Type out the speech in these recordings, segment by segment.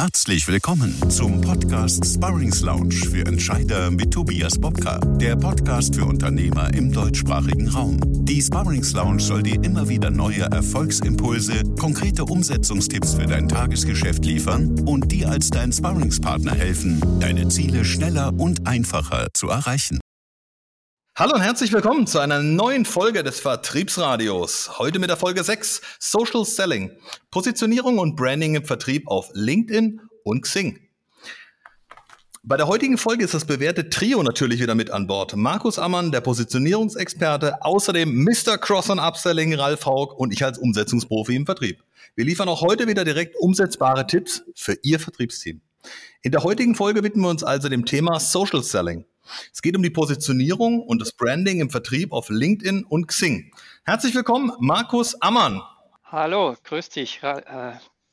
Herzlich willkommen zum Podcast Sparrings Lounge für Entscheider mit Tobias Bobka, der Podcast für Unternehmer im deutschsprachigen Raum. Die Sparrings Lounge soll dir immer wieder neue Erfolgsimpulse, konkrete Umsetzungstipps für dein Tagesgeschäft liefern und dir als dein Sparringspartner helfen, deine Ziele schneller und einfacher zu erreichen. Hallo und herzlich willkommen zu einer neuen Folge des Vertriebsradios. Heute mit der Folge 6 Social Selling. Positionierung und Branding im Vertrieb auf LinkedIn und Xing. Bei der heutigen Folge ist das bewährte Trio natürlich wieder mit an Bord. Markus Ammann, der Positionierungsexperte, außerdem Mr. Cross on Upselling Ralf Haug und ich als Umsetzungsprofi im Vertrieb. Wir liefern auch heute wieder direkt umsetzbare Tipps für Ihr Vertriebsteam. In der heutigen Folge widmen wir uns also dem Thema Social Selling. Es geht um die Positionierung und das Branding im Vertrieb auf LinkedIn und Xing. Herzlich willkommen, Markus Ammann. Hallo, grüß dich. Äh,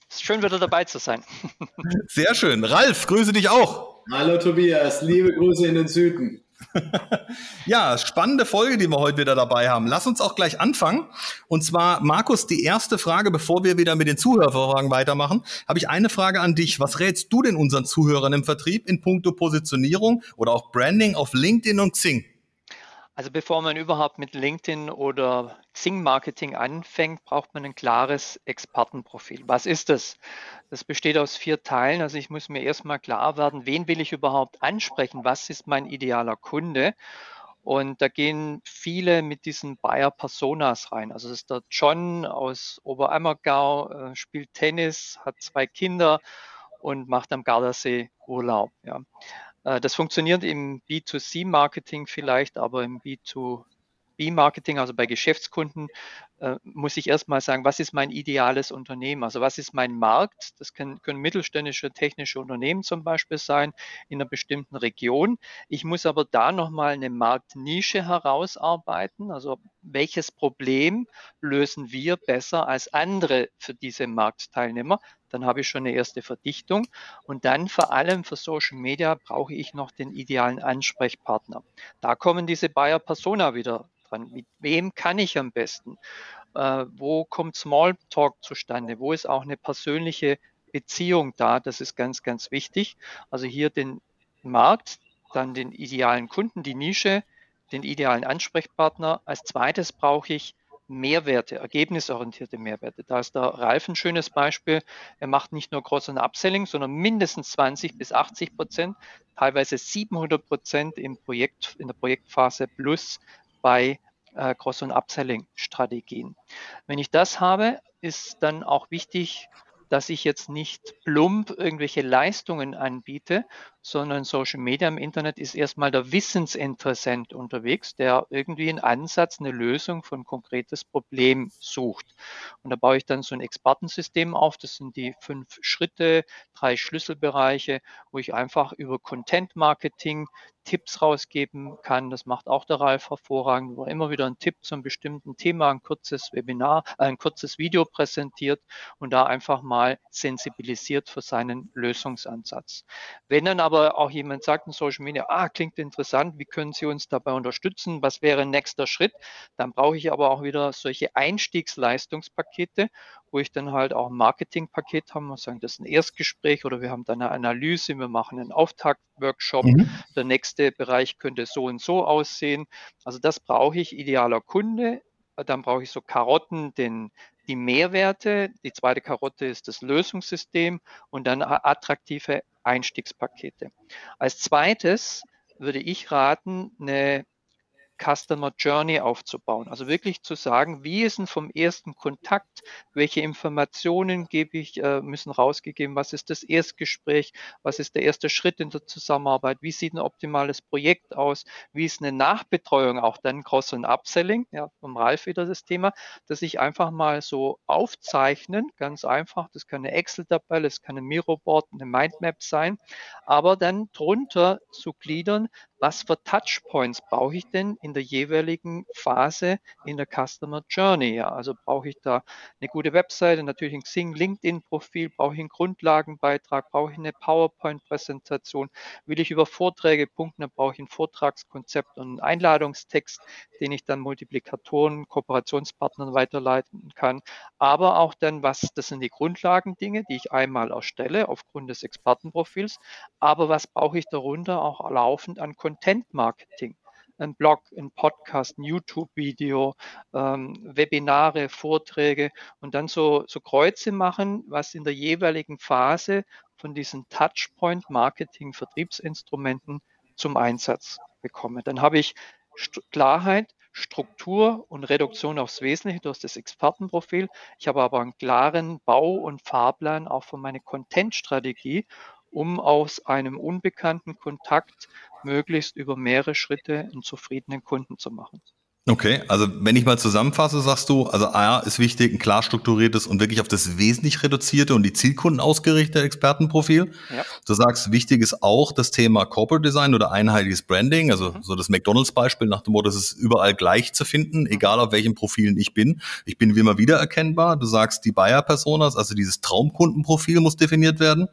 schön wieder dabei zu sein. Sehr schön. Ralf, grüße dich auch. Hallo Tobias, liebe Grüße in den Süden. ja, spannende Folge, die wir heute wieder dabei haben. Lass uns auch gleich anfangen. Und zwar, Markus, die erste Frage, bevor wir wieder mit den Zuhörerfragen weitermachen, habe ich eine Frage an dich. Was rätst du denn unseren Zuhörern im Vertrieb in puncto Positionierung oder auch Branding auf LinkedIn und Xing? Also bevor man überhaupt mit LinkedIn oder Xing-Marketing anfängt, braucht man ein klares Expertenprofil. Was ist das? Das besteht aus vier Teilen. Also ich muss mir erstmal klar werden, wen will ich überhaupt ansprechen? Was ist mein idealer Kunde? Und da gehen viele mit diesen Bayer Personas rein. Also das ist der John aus Oberammergau, äh, spielt Tennis, hat zwei Kinder und macht am Gardasee Urlaub. Ja. Äh, das funktioniert im B2C-Marketing vielleicht, aber im B2B-Marketing, also bei Geschäftskunden, äh, muss ich erstmal sagen, was ist mein ideales Unternehmen? Also was ist mein Markt? Das können, können mittelständische technische Unternehmen zum Beispiel sein in einer bestimmten Region. Ich muss aber da nochmal eine Marktnische herausarbeiten. Also welches Problem lösen wir besser als andere für diese Marktteilnehmer? Dann habe ich schon eine erste Verdichtung. Und dann vor allem für Social Media brauche ich noch den idealen Ansprechpartner. Da kommen diese Buyer Persona wieder dran. Mit wem kann ich am besten? Äh, wo kommt Smalltalk zustande? Wo ist auch eine persönliche Beziehung da? Das ist ganz, ganz wichtig. Also hier den Markt, dann den idealen Kunden, die Nische, den idealen Ansprechpartner. Als zweites brauche ich Mehrwerte, ergebnisorientierte Mehrwerte. Da ist der Ralf ein schönes Beispiel. Er macht nicht nur Cross- und Upselling, sondern mindestens 20 bis 80 Prozent, teilweise 700 Prozent im Projekt, in der Projektphase plus bei äh, Cross- und Upselling-Strategien. Wenn ich das habe, ist dann auch wichtig, dass ich jetzt nicht plump irgendwelche Leistungen anbiete, sondern Social Media im Internet ist erstmal der Wissensinteressent unterwegs, der irgendwie einen Ansatz, eine Lösung von konkretes Problem sucht. Und da baue ich dann so ein Expertensystem auf. Das sind die fünf Schritte, drei Schlüsselbereiche, wo ich einfach über Content Marketing Tipps rausgeben kann. Das macht auch der Ralf hervorragend, wo er immer wieder einen Tipp zu einem bestimmten Thema, ein kurzes Webinar, äh, ein kurzes Video präsentiert und da einfach mal sensibilisiert für seinen Lösungsansatz. Wenn dann aber auch jemand sagt in Social Media, ah, klingt interessant, wie können Sie uns dabei unterstützen? Was wäre ein nächster Schritt? Dann brauche ich aber auch wieder solche Einstiegsleistungspakete, wo ich dann halt auch ein Marketingpaket habe. Wir sagen, das ist ein Erstgespräch oder wir haben dann eine Analyse, wir machen einen Auftaktworkshop. Mhm. Der nächste Bereich könnte so und so aussehen. Also das brauche ich, idealer Kunde. Dann brauche ich so Karotten, den, die Mehrwerte. Die zweite Karotte ist das Lösungssystem und dann attraktive Einstiegspakete. Als zweites würde ich raten, eine Customer Journey aufzubauen. Also wirklich zu sagen, wie ist denn vom ersten Kontakt, welche Informationen gebe ich, äh, müssen rausgegeben, was ist das Erstgespräch, was ist der erste Schritt in der Zusammenarbeit, wie sieht ein optimales Projekt aus, wie ist eine Nachbetreuung, auch dann Cross- und Upselling, ja, vom Ralf wieder das Thema, dass ich einfach mal so aufzeichnen, ganz einfach, das kann eine Excel-Tabelle, das kann ein Miroboard, eine Mindmap sein, aber dann drunter zu gliedern, was für Touchpoints brauche ich denn in der jeweiligen Phase in der Customer Journey. Ja. Also brauche ich da eine gute Webseite, natürlich ein Xing, LinkedIn-Profil, brauche ich einen Grundlagenbeitrag, brauche ich eine PowerPoint-Präsentation, will ich über Vorträge punkten, dann brauche ich ein Vortragskonzept und einen Einladungstext, den ich dann Multiplikatoren, Kooperationspartnern weiterleiten kann. Aber auch dann, was, das sind die Grundlagendinge, die ich einmal erstelle aufgrund des Expertenprofils. Aber was brauche ich darunter auch laufend an Content Ein Blog, ein Podcast, ein YouTube-Video, ähm, Webinare, Vorträge und dann so, so Kreuze machen, was in der jeweiligen Phase von diesen Touchpoint-Marketing-Vertriebsinstrumenten zum Einsatz bekomme. Dann habe ich St Klarheit, Struktur und Reduktion aufs Wesentliche durch das Expertenprofil. Ich habe aber einen klaren Bau- und Fahrplan auch für meine Content-Strategie, um aus einem unbekannten Kontakt möglichst über mehrere Schritte einen zufriedenen Kunden zu machen. Okay, also wenn ich mal zusammenfasse, sagst du, also A ist wichtig, ein klar strukturiertes und wirklich auf das wesentlich reduzierte und die Zielkunden ausgerichtete Expertenprofil. Ja. Du sagst, wichtig ist auch das Thema Corporate Design oder einheitliches Branding, also mhm. so das McDonalds-Beispiel nach dem Motto, das ist überall gleich zu finden, mhm. egal auf welchen Profilen ich bin. Ich bin wie immer wieder erkennbar. Du sagst, die Buyer-Personas, also dieses Traumkundenprofil muss definiert werden.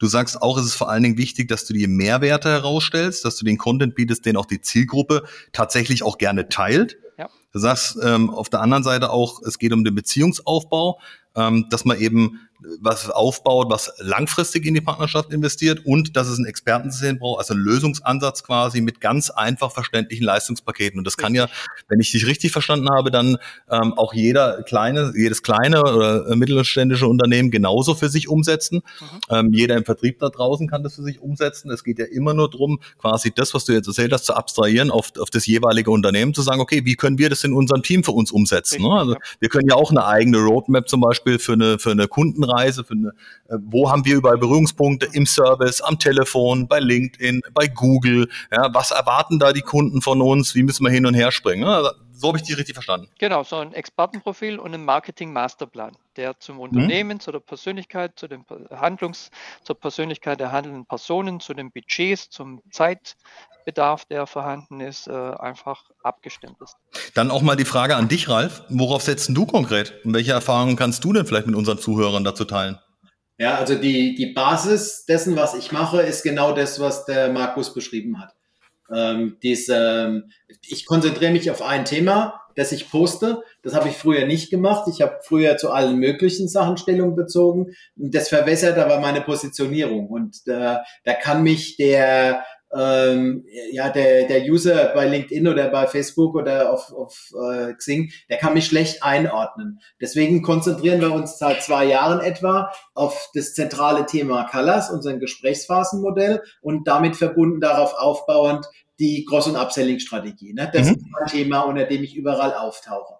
Du sagst auch, es ist vor allen Dingen wichtig, dass du die Mehrwerte herausstellst, dass du den Content bietest, den auch die Zielgruppe tatsächlich auch gerne teilt. Ja. Du sagst ähm, auf der anderen Seite auch, es geht um den Beziehungsaufbau, ähm, dass man eben was aufbaut, was langfristig in die Partnerschaft investiert und dass es ein Expertensystem braucht, also ein Lösungsansatz quasi mit ganz einfach verständlichen Leistungspaketen. Und das kann ja, wenn ich dich richtig verstanden habe, dann ähm, auch jeder kleine, jedes kleine oder mittelständische Unternehmen genauso für sich umsetzen. Mhm. Ähm, jeder im Vertrieb da draußen kann das für sich umsetzen. Es geht ja immer nur darum, quasi das, was du jetzt erzählt hast, zu abstrahieren auf, auf das jeweilige Unternehmen, zu sagen, okay, wie können wir das in unserem Team für uns umsetzen? Ne? Also wir können ja auch eine eigene Roadmap zum Beispiel für eine, für eine Kunden Kundenreise, für eine, äh, wo haben wir überall Berührungspunkte im Service, am Telefon, bei LinkedIn, bei Google, ja, was erwarten da die Kunden von uns, wie müssen wir hin und her springen. So habe ich die richtig verstanden. Genau, so ein Expertenprofil und ein Marketing-Masterplan, der zum mhm. Unternehmen, mhm. zu der Persönlichkeit, zu den Handlungs-, zur Persönlichkeit der handelnden Personen, zu den Budgets, zum Zeitbedarf, der vorhanden ist, äh, einfach abgestimmt ist. Dann auch mal die Frage an dich, Ralf. Worauf setzt du konkret? Und welche Erfahrungen kannst du denn vielleicht mit unseren Zuhörern dazu teilen? Ja, also die, die Basis dessen, was ich mache, ist genau das, was der Markus beschrieben hat. Ähm, diese, ähm, ich konzentriere mich auf ein Thema, das ich poste. Das habe ich früher nicht gemacht. Ich habe früher zu allen möglichen Sachen Stellung bezogen. Das verwässert aber meine Positionierung. Und äh, da kann mich der ähm, ja, der, der User bei LinkedIn oder bei Facebook oder auf, auf äh, Xing, der kann mich schlecht einordnen. Deswegen konzentrieren wir uns seit zwei Jahren etwa auf das zentrale Thema Colors, unser Gesprächsphasenmodell und damit verbunden darauf aufbauend die Cross- und Upselling-Strategie. Ne? Das mhm. ist ein Thema, unter dem ich überall auftauche.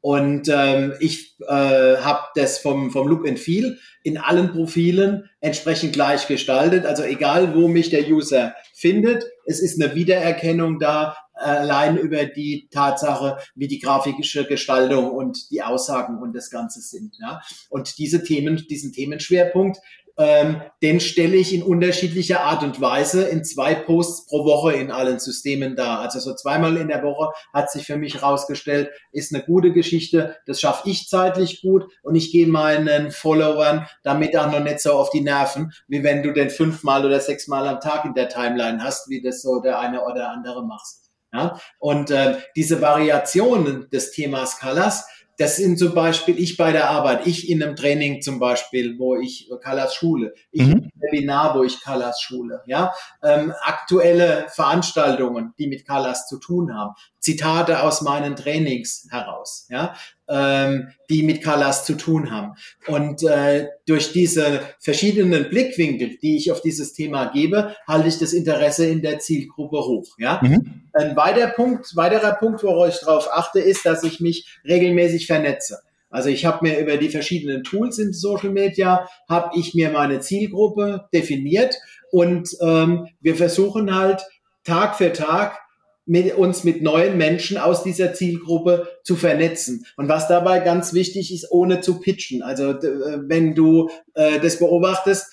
Und ähm, ich äh, habe das vom, vom Look and Feel in allen Profilen entsprechend gleich gestaltet. Also egal, wo mich der User findet, es ist eine Wiedererkennung da, allein über die Tatsache, wie die grafische Gestaltung und die Aussagen und das Ganze sind. Ja. Und diese Themen, diesen Themenschwerpunkt, ähm, den stelle ich in unterschiedlicher Art und Weise in zwei Posts pro Woche in allen Systemen dar. Also so zweimal in der Woche hat sich für mich herausgestellt, ist eine gute Geschichte. Das schaffe ich zeitlich gut und ich gehe meinen Followern damit auch noch nicht so auf die Nerven, wie wenn du den fünfmal oder sechsmal am Tag in der Timeline hast, wie das so der eine oder andere machst. Ja? Und äh, diese Variationen des Themas Colors, das sind zum Beispiel ich bei der Arbeit, ich in einem Training zum Beispiel, wo ich Colors schule, ich mhm. im Webinar, wo ich Colors schule, ja, ähm, aktuelle Veranstaltungen, die mit Colors zu tun haben, Zitate aus meinen Trainings heraus, ja, ähm, die mit Colors zu tun haben. Und äh, durch diese verschiedenen Blickwinkel, die ich auf dieses Thema gebe, halte ich das Interesse in der Zielgruppe hoch. Ja? Mhm. Ein weiterer Punkt, weiterer Punkt, worauf ich darauf achte, ist, dass ich mich regelmäßig vernetze. Also ich habe mir über die verschiedenen Tools in Social Media, habe ich mir meine Zielgruppe definiert und ähm, wir versuchen halt Tag für Tag mit uns mit neuen Menschen aus dieser Zielgruppe zu vernetzen. Und was dabei ganz wichtig ist, ohne zu pitchen. Also äh, wenn du äh, das beobachtest,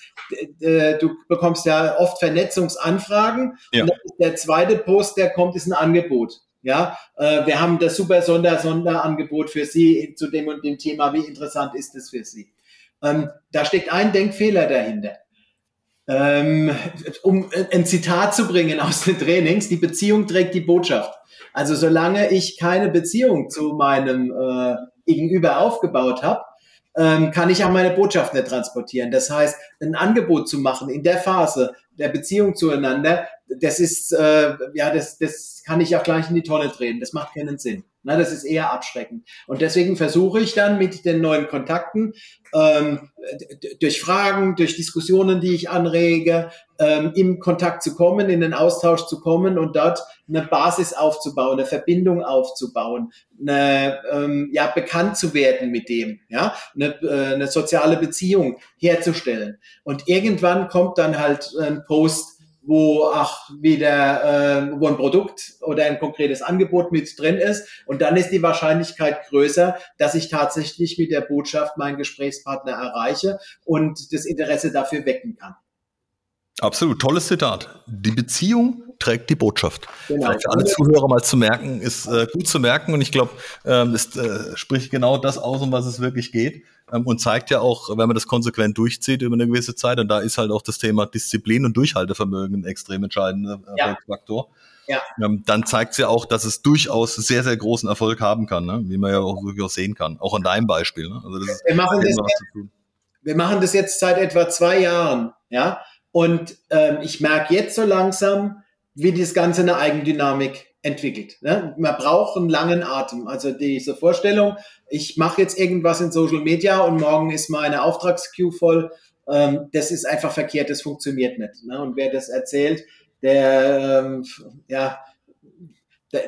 äh, du bekommst ja oft Vernetzungsanfragen. Ja. Und der zweite Post, der kommt, ist ein Angebot. Ja, äh, wir haben das super Sonder Sonderangebot für Sie zu dem und dem Thema. Wie interessant ist es für Sie? Ähm, da steckt ein Denkfehler dahinter. Ähm, um ein Zitat zu bringen aus den Trainings, die Beziehung trägt die Botschaft. Also solange ich keine Beziehung zu meinem äh, Gegenüber aufgebaut habe, ähm, kann ich auch meine Botschaft nicht transportieren. Das heißt, ein Angebot zu machen in der Phase der Beziehung zueinander, das ist, äh, ja, das, das kann ich auch gleich in die Tonne drehen. Das macht keinen Sinn. Na, das ist eher abschreckend. Und deswegen versuche ich dann mit den neuen Kontakten, ähm, durch Fragen, durch Diskussionen, die ich anrege, ähm, im Kontakt zu kommen, in den Austausch zu kommen und dort eine Basis aufzubauen, eine Verbindung aufzubauen, eine, ähm, ja, bekannt zu werden mit dem, ja, eine, äh, eine soziale Beziehung herzustellen. Und irgendwann kommt dann halt ein Post, wo auch wieder äh, wo ein Produkt oder ein konkretes Angebot mit drin ist und dann ist die Wahrscheinlichkeit größer, dass ich tatsächlich mit der Botschaft meinen Gesprächspartner erreiche und das Interesse dafür wecken kann. Absolut, tolles Zitat. Die Beziehung trägt die Botschaft. Genau. Für alle Zuhörer mal zu merken, ist äh, gut zu merken und ich glaube, ähm, es äh, spricht genau das aus, um was es wirklich geht ähm, und zeigt ja auch, wenn man das konsequent durchzieht über eine gewisse Zeit, und da ist halt auch das Thema Disziplin und Durchhaltevermögen ein extrem entscheidender äh, ja. Faktor. Ja. Ähm, dann zeigt es ja auch, dass es durchaus sehr, sehr großen Erfolg haben kann, ne? wie man ja auch durchaus sehen kann. Auch an deinem Beispiel. Ne? Also das wir, machen das jetzt, wir machen das jetzt seit etwa zwei Jahren. Ja? Und ähm, ich merke jetzt so langsam, wie das Ganze eine Eigendynamik entwickelt. Ne? Man braucht einen langen Atem. Also diese Vorstellung, ich mache jetzt irgendwas in Social Media und morgen ist meine Auftragsqueue voll, ähm, das ist einfach verkehrt, das funktioniert nicht. Ne? Und wer das erzählt, der, ähm, ja,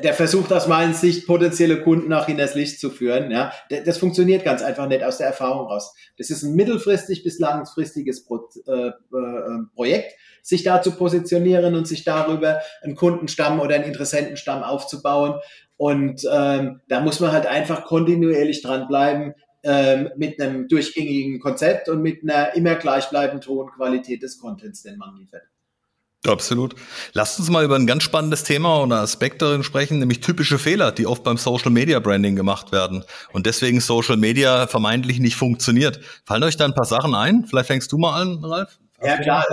der, versucht aus meiner Sicht potenzielle Kunden nach hinters Licht zu führen. Ja, das funktioniert ganz einfach nicht aus der Erfahrung raus. Das ist ein mittelfristig bis langfristiges Pro, äh, äh, Projekt sich da zu positionieren und sich darüber einen Kundenstamm oder einen Interessentenstamm aufzubauen. Und ähm, da muss man halt einfach kontinuierlich dranbleiben ähm, mit einem durchgängigen Konzept und mit einer immer gleichbleibend hohen Qualität des Contents, den man liefert. Absolut. Lasst uns mal über ein ganz spannendes Thema oder Aspekt darin sprechen, nämlich typische Fehler, die oft beim Social Media Branding gemacht werden und deswegen Social Media vermeintlich nicht funktioniert. Fallen euch da ein paar Sachen ein? Vielleicht fängst du mal an, Ralf? Hast ja, klar.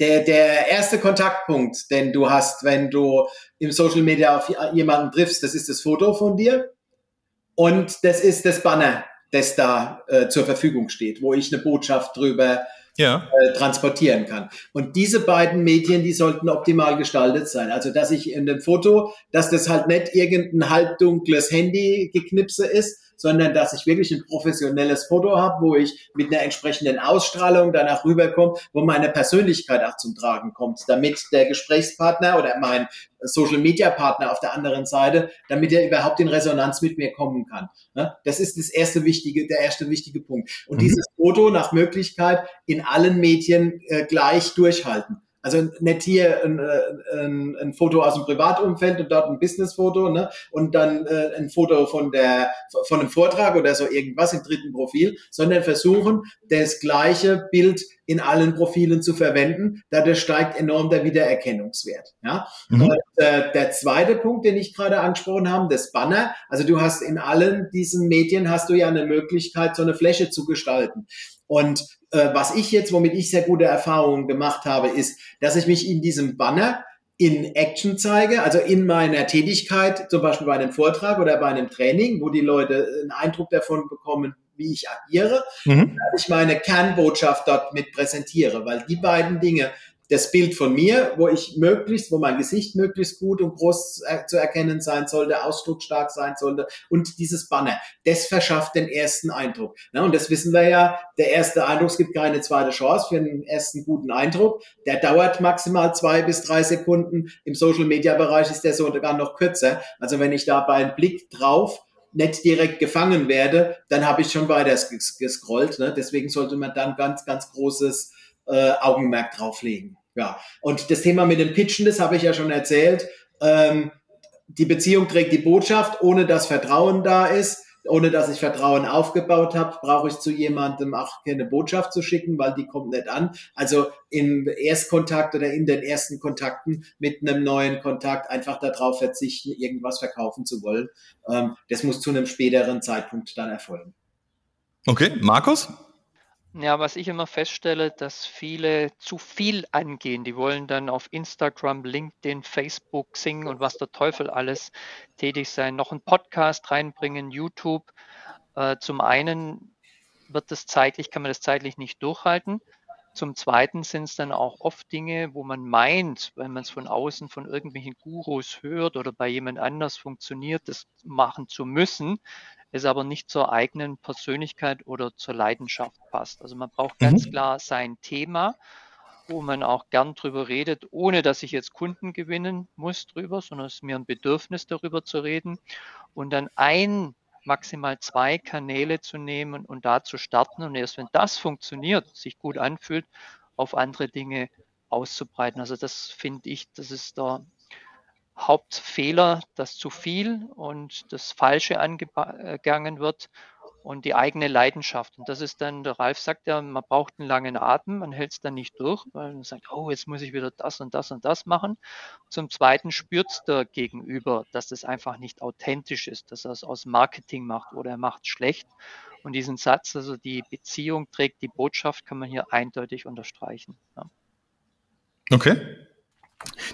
Der, der erste Kontaktpunkt, den du hast, wenn du im Social Media auf jemanden triffst, das ist das Foto von dir und das ist das Banner, das da äh, zur Verfügung steht, wo ich eine Botschaft drüber ja. äh, transportieren kann. Und diese beiden Medien, die sollten optimal gestaltet sein. Also, dass ich in dem Foto, dass das halt nicht irgendein halbdunkles Handy-Geknipse ist, sondern dass ich wirklich ein professionelles Foto habe, wo ich mit einer entsprechenden Ausstrahlung danach rüberkomme, wo meine Persönlichkeit auch zum Tragen kommt, damit der Gesprächspartner oder mein Social Media Partner auf der anderen Seite, damit er überhaupt in Resonanz mit mir kommen kann. Ne? Das ist das erste wichtige, der erste wichtige Punkt. Und mhm. dieses Foto nach Möglichkeit in allen Medien äh, gleich durchhalten. Also nicht hier ein, äh, ein, ein, Foto aus dem Privatumfeld und dort ein Businessfoto ne? und dann äh, ein Foto von der von einem Vortrag oder so irgendwas im dritten Profil, sondern versuchen, das gleiche Bild in allen Profilen zu verwenden. Dadurch steigt enorm der Wiedererkennungswert. Ja? Mhm. Und, äh, der zweite Punkt, den ich gerade angesprochen habe, das Banner. Also du hast in allen diesen Medien hast du ja eine Möglichkeit, so eine Fläche zu gestalten. Und äh, was ich jetzt, womit ich sehr gute Erfahrungen gemacht habe, ist, dass ich mich in diesem Banner in Action zeige, also in meiner Tätigkeit, zum Beispiel bei einem Vortrag oder bei einem Training, wo die Leute einen Eindruck davon bekommen, wie ich agiere, mhm. dass ich meine Kernbotschaft dort mit präsentiere, weil die beiden Dinge das Bild von mir, wo ich möglichst, wo mein Gesicht möglichst gut und groß äh, zu erkennen sein sollte, ausdrucksstark sein sollte und dieses Banner, das verschafft den ersten Eindruck. Ja, und das wissen wir ja, der erste Eindruck, es gibt keine zweite Chance für einen ersten guten Eindruck. Der dauert maximal zwei bis drei Sekunden. Im Social-Media-Bereich ist der sogar noch kürzer. Also wenn ich da bei einem Blick drauf nicht direkt gefangen werde, dann habe ich schon weiter gescrollt. Ne? Deswegen sollte man dann ganz, ganz großes äh, Augenmerk drauflegen. Ja, und das Thema mit dem Pitchen, das habe ich ja schon erzählt. Ähm, die Beziehung trägt die Botschaft, ohne dass Vertrauen da ist, ohne dass ich Vertrauen aufgebaut habe, brauche ich zu jemandem auch keine Botschaft zu schicken, weil die kommt nicht an. Also im Erstkontakt oder in den ersten Kontakten mit einem neuen Kontakt einfach darauf verzichten, irgendwas verkaufen zu wollen. Ähm, das muss zu einem späteren Zeitpunkt dann erfolgen. Okay, Markus? Ja, was ich immer feststelle, dass viele zu viel angehen. Die wollen dann auf Instagram, LinkedIn, Facebook, Sing und was der Teufel alles tätig sein, noch einen Podcast reinbringen, YouTube. Äh, zum einen wird das zeitlich, kann man das zeitlich nicht durchhalten. Zum Zweiten sind es dann auch oft Dinge, wo man meint, wenn man es von außen von irgendwelchen Gurus hört oder bei jemand anders funktioniert, das machen zu müssen, es aber nicht zur eigenen Persönlichkeit oder zur Leidenschaft passt. Also man braucht ganz mhm. klar sein Thema, wo man auch gern drüber redet, ohne dass ich jetzt Kunden gewinnen muss drüber, sondern es ist mir ein Bedürfnis darüber zu reden und dann ein maximal zwei Kanäle zu nehmen und da zu starten und erst wenn das funktioniert, sich gut anfühlt, auf andere Dinge auszubreiten. Also das finde ich, das ist der Hauptfehler, dass zu viel und das Falsche angegangen wird und die eigene Leidenschaft. Und das ist dann, der Ralf sagt ja, man braucht einen langen Atem, man hält es dann nicht durch, weil man sagt, oh, jetzt muss ich wieder das und das und das machen. Zum Zweiten spürt der Gegenüber, dass das einfach nicht authentisch ist, dass er es aus Marketing macht oder er macht es schlecht. Und diesen Satz, also die Beziehung trägt die Botschaft, kann man hier eindeutig unterstreichen. Ja. Okay.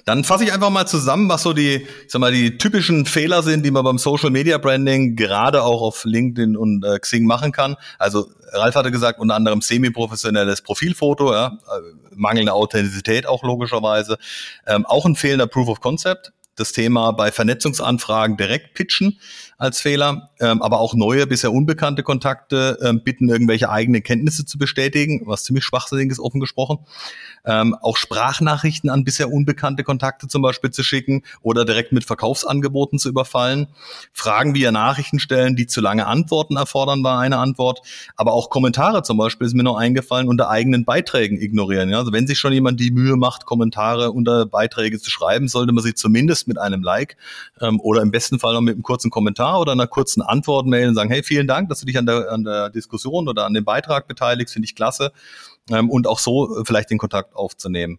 Dann fasse ich einfach mal zusammen, was so die, ich sag mal, die typischen Fehler sind, die man beim Social Media Branding gerade auch auf LinkedIn und äh, Xing machen kann. Also Ralf hatte gesagt, unter anderem semi-professionelles Profilfoto, ja, äh, mangelnde Authentizität auch logischerweise, ähm, auch ein fehlender Proof of Concept. Das Thema bei Vernetzungsanfragen direkt pitchen als Fehler, ähm, aber auch neue, bisher unbekannte Kontakte ähm, bitten, irgendwelche eigene Kenntnisse zu bestätigen, was ziemlich schwachsinnig ist, offen gesprochen. Ähm, auch Sprachnachrichten an bisher unbekannte Kontakte zum Beispiel zu schicken oder direkt mit Verkaufsangeboten zu überfallen. Fragen via Nachrichten stellen, die zu lange Antworten erfordern, war eine Antwort. Aber auch Kommentare zum Beispiel ist mir noch eingefallen, unter eigenen Beiträgen ignorieren. Ja? Also wenn sich schon jemand die Mühe macht, Kommentare unter Beiträge zu schreiben, sollte man sie zumindest mit einem Like ähm, oder im besten Fall noch mit einem kurzen Kommentar Kommentar oder einer kurzen Antwort-Mail und sagen, hey, vielen Dank, dass du dich an der, an der Diskussion oder an dem Beitrag beteiligst, finde ich klasse. Ähm, und auch so vielleicht den Kontakt aufzunehmen.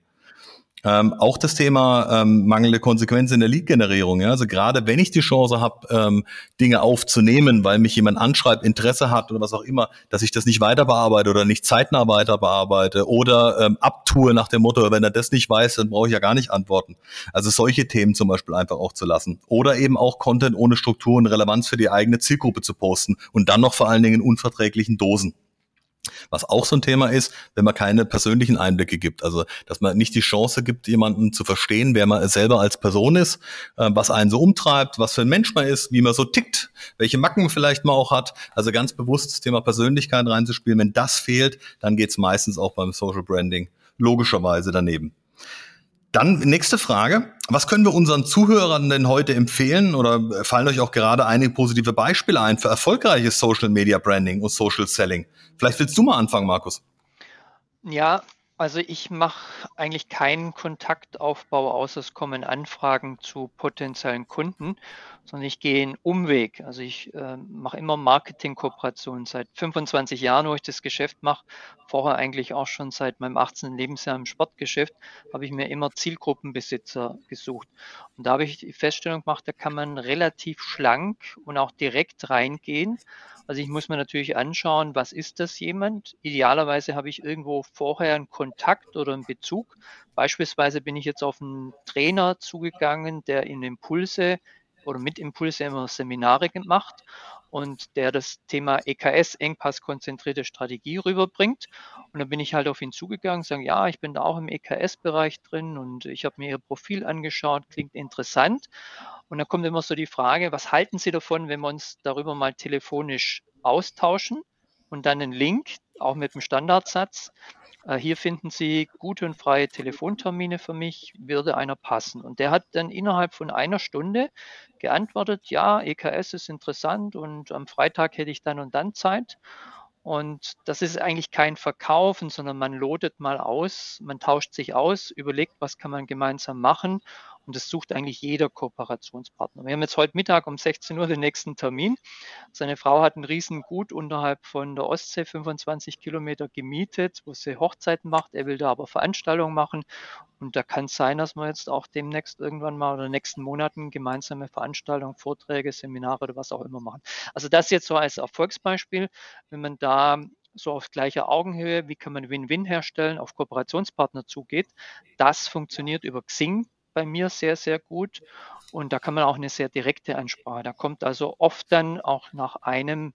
Ähm, auch das Thema ähm, mangelnde Konsequenz in der Lead-Generierung. Ja? Also gerade wenn ich die Chance habe, ähm, Dinge aufzunehmen, weil mich jemand anschreibt, Interesse hat oder was auch immer, dass ich das nicht weiter bearbeite oder nicht zeitnah weiter bearbeite oder ähm, abtue nach dem Motto, wenn er das nicht weiß, dann brauche ich ja gar nicht antworten. Also solche Themen zum Beispiel einfach auch zu lassen. Oder eben auch Content ohne Struktur und Relevanz für die eigene Zielgruppe zu posten und dann noch vor allen Dingen in unverträglichen Dosen. Was auch so ein Thema ist, wenn man keine persönlichen Einblicke gibt. Also, dass man nicht die Chance gibt, jemanden zu verstehen, wer man selber als Person ist, äh, was einen so umtreibt, was für ein Mensch man ist, wie man so tickt, welche Macken vielleicht man auch hat. Also ganz bewusst das Thema Persönlichkeit reinzuspielen. Wenn das fehlt, dann geht es meistens auch beim Social Branding logischerweise daneben. Dann nächste Frage. Was können wir unseren Zuhörern denn heute empfehlen oder fallen euch auch gerade einige positive Beispiele ein für erfolgreiches Social Media Branding und Social Selling? Vielleicht willst du mal anfangen, Markus. Ja, also ich mache eigentlich keinen Kontaktaufbau, außer es kommen Anfragen zu potenziellen Kunden, sondern ich gehe einen Umweg. Also ich äh, mache immer Marketingkooperationen seit 25 Jahren, wo ich das Geschäft mache. Vorher eigentlich auch schon seit meinem 18. Lebensjahr im Sportgeschäft habe ich mir immer Zielgruppenbesitzer gesucht. Und da habe ich die Feststellung gemacht, da kann man relativ schlank und auch direkt reingehen also ich muss mir natürlich anschauen, was ist das jemand? Idealerweise habe ich irgendwo vorher einen Kontakt oder einen Bezug. Beispielsweise bin ich jetzt auf einen Trainer zugegangen, der in Impulse oder mit Impulse immer Seminare macht und der das Thema EKS, Engpass-konzentrierte Strategie, rüberbringt. Und dann bin ich halt auf ihn zugegangen, sagen, ja, ich bin da auch im EKS-Bereich drin und ich habe mir ihr Profil angeschaut, klingt interessant. Und dann kommt immer so die Frage, was halten Sie davon, wenn wir uns darüber mal telefonisch austauschen und dann einen Link, auch mit dem Standardsatz. Äh, hier finden Sie gute und freie Telefontermine für mich, würde einer passen. Und der hat dann innerhalb von einer Stunde geantwortet, ja, EKS ist interessant und am Freitag hätte ich dann und dann Zeit. Und das ist eigentlich kein Verkaufen, sondern man lotet mal aus, man tauscht sich aus, überlegt, was kann man gemeinsam machen Und das sucht eigentlich jeder Kooperationspartner. Wir haben jetzt heute Mittag um 16 Uhr den nächsten Termin. Seine Frau hat ein Riesengut unterhalb von der Ostsee, 25 Kilometer gemietet, wo sie Hochzeiten macht. Er will da aber Veranstaltungen machen. Und da kann es sein, dass wir jetzt auch demnächst irgendwann mal oder in den nächsten Monaten gemeinsame Veranstaltungen, Vorträge, Seminare oder was auch immer machen. Also das jetzt so als Erfolgsbeispiel, wenn man da so auf gleicher Augenhöhe, wie kann man Win-Win herstellen, auf Kooperationspartner zugeht. Das funktioniert über Xing bei mir sehr, sehr gut und da kann man auch eine sehr direkte Ansprache. Da kommt also oft dann auch nach einem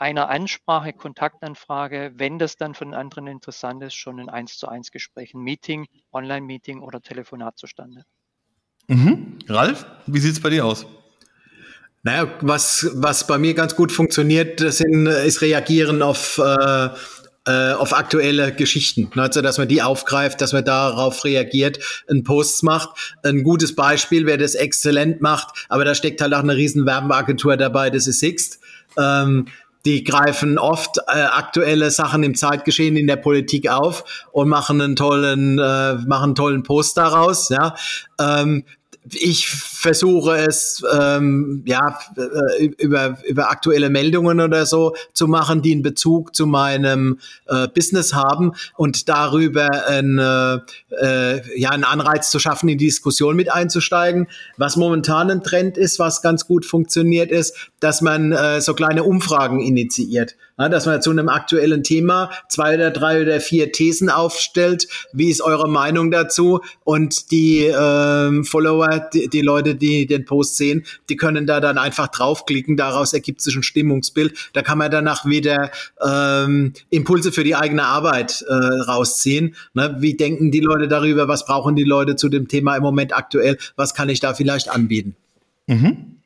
einer Ansprache, Kontaktanfrage, wenn das dann von anderen interessant ist, schon ein 1 zu 1 Gespräch, ein Meeting, Online-Meeting oder Telefonat zustande. Mhm. Ralf, wie sieht es bei dir aus? Naja, was, was bei mir ganz gut funktioniert, das sind, ist Reagieren auf, äh, äh, auf aktuelle Geschichten. Also, dass man die aufgreift, dass man darauf reagiert, einen Post macht. Ein gutes Beispiel, wer das exzellent macht, aber da steckt halt auch eine riesen Werbeagentur dabei, das ist Sixt. Ähm, die greifen oft äh, aktuelle Sachen im Zeitgeschehen in der Politik auf und machen einen tollen, äh, machen einen tollen Post daraus. Ja, ähm, ich versuche es ähm, ja äh, über über aktuelle Meldungen oder so zu machen, die einen Bezug zu meinem äh, Business haben und darüber ein, äh, äh, ja einen Anreiz zu schaffen, in die Diskussion mit einzusteigen. Was momentan ein Trend ist, was ganz gut funktioniert, ist, dass man äh, so kleine Umfragen initiiert dass man zu einem aktuellen Thema zwei oder drei oder vier Thesen aufstellt. Wie ist eure Meinung dazu? Und die ähm, Follower, die, die Leute, die den Post sehen, die können da dann einfach draufklicken. Daraus ergibt sich ein Stimmungsbild. Da kann man danach wieder ähm, Impulse für die eigene Arbeit äh, rausziehen. Ne? Wie denken die Leute darüber? Was brauchen die Leute zu dem Thema im Moment aktuell? Was kann ich da vielleicht anbieten? Mhm.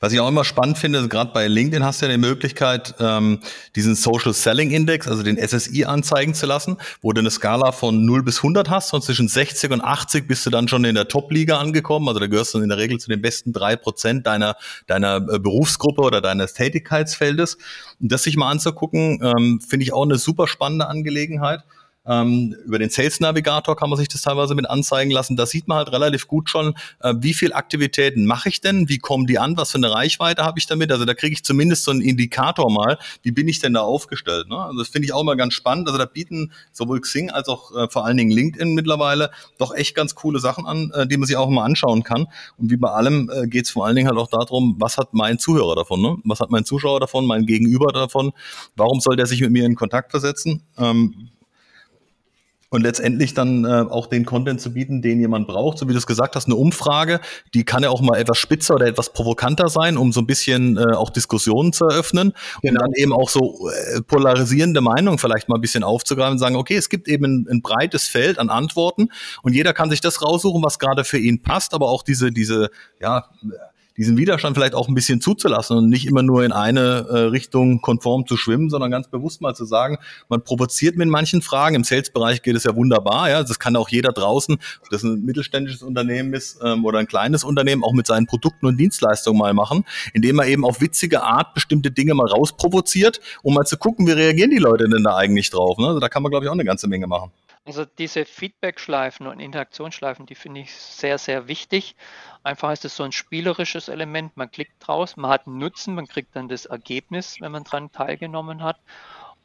Was ich auch immer spannend finde, gerade bei LinkedIn hast du ja die Möglichkeit, ähm, diesen Social Selling Index, also den SSI anzeigen zu lassen, wo du eine Skala von 0 bis 100 hast und zwischen 60 und 80 bist du dann schon in der Top-Liga angekommen. Also da gehörst du in der Regel zu den besten drei Prozent deiner, deiner äh, Berufsgruppe oder deines Tätigkeitsfeldes. Und das sich mal anzugucken, ähm, finde ich auch eine super spannende Angelegenheit. Ähm, über den Sales Navigator kann man sich das teilweise mit anzeigen lassen. Da sieht man halt relativ gut schon, äh, wie viel Aktivitäten mache ich denn, wie kommen die an, was für eine Reichweite habe ich damit. Also da kriege ich zumindest so einen Indikator mal, wie bin ich denn da aufgestellt. Ne? Also das finde ich auch mal ganz spannend. Also da bieten sowohl Xing als auch äh, vor allen Dingen LinkedIn mittlerweile doch echt ganz coole Sachen an, äh, die man sich auch mal anschauen kann. Und wie bei allem äh, geht es vor allen Dingen halt auch darum, was hat mein Zuhörer davon, ne? was hat mein Zuschauer davon, mein Gegenüber davon, warum soll der sich mit mir in Kontakt versetzen. Ähm, und letztendlich dann äh, auch den Content zu bieten, den jemand braucht. So wie du es gesagt hast, eine Umfrage, die kann ja auch mal etwas spitzer oder etwas provokanter sein, um so ein bisschen äh, auch Diskussionen zu eröffnen genau. und dann eben auch so äh, polarisierende Meinungen vielleicht mal ein bisschen aufzugreifen und sagen, okay, es gibt eben ein, ein breites Feld an Antworten und jeder kann sich das raussuchen, was gerade für ihn passt, aber auch diese, diese, ja, diesen Widerstand vielleicht auch ein bisschen zuzulassen und nicht immer nur in eine äh, Richtung konform zu schwimmen, sondern ganz bewusst mal zu sagen, man provoziert mit manchen Fragen. Im Sales-Bereich geht es ja wunderbar, ja. Das kann auch jeder draußen, ob das ein mittelständisches Unternehmen ist ähm, oder ein kleines Unternehmen, auch mit seinen Produkten und Dienstleistungen mal machen, indem er eben auf witzige Art bestimmte Dinge mal rausprovoziert, um mal zu gucken, wie reagieren die Leute denn da eigentlich drauf. Ne? Also da kann man, glaube ich, auch eine ganze Menge machen. Also diese Feedback-Schleifen und Interaktionsschleifen, die finde ich sehr, sehr wichtig. Einfach ist es so ein spielerisches Element. Man klickt draus, man hat einen Nutzen, man kriegt dann das Ergebnis, wenn man daran teilgenommen hat.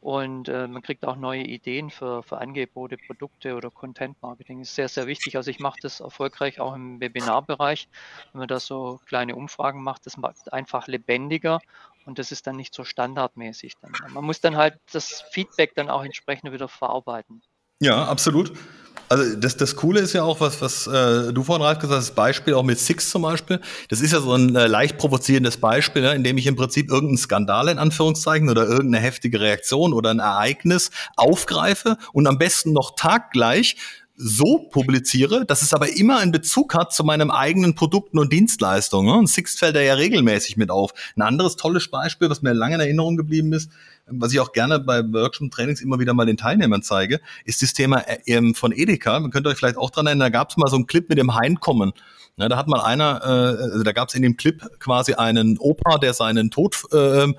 Und äh, man kriegt auch neue Ideen für, für Angebote, Produkte oder Content Marketing. Ist sehr, sehr wichtig. Also ich mache das erfolgreich auch im Webinarbereich. Wenn man da so kleine Umfragen macht, das macht einfach lebendiger und das ist dann nicht so standardmäßig. Dann. Man muss dann halt das Feedback dann auch entsprechend wieder verarbeiten. Ja, absolut. Also das, das Coole ist ja auch, was, was äh, du vorhin Ralf gesagt hast, das Beispiel auch mit Six zum Beispiel. Das ist ja so ein äh, leicht provozierendes Beispiel, ne, in dem ich im Prinzip irgendeinen Skandal in Anführungszeichen oder irgendeine heftige Reaktion oder ein Ereignis aufgreife und am besten noch taggleich so publiziere, dass es aber immer einen Bezug hat zu meinem eigenen Produkten und Dienstleistungen. Und Six fällt da ja regelmäßig mit auf. Ein anderes tolles Beispiel, was mir lange in Erinnerung geblieben ist, was ich auch gerne bei Workshop-Trainings immer wieder mal den Teilnehmern zeige, ist das Thema äh, von Edeka. Man könnte euch vielleicht auch dran erinnern, da gab es mal so einen Clip mit dem Heinkommen. Ja, da hat mal einer, äh, also da gab es in dem Clip quasi einen Opa, der seinen Tod äh, äh,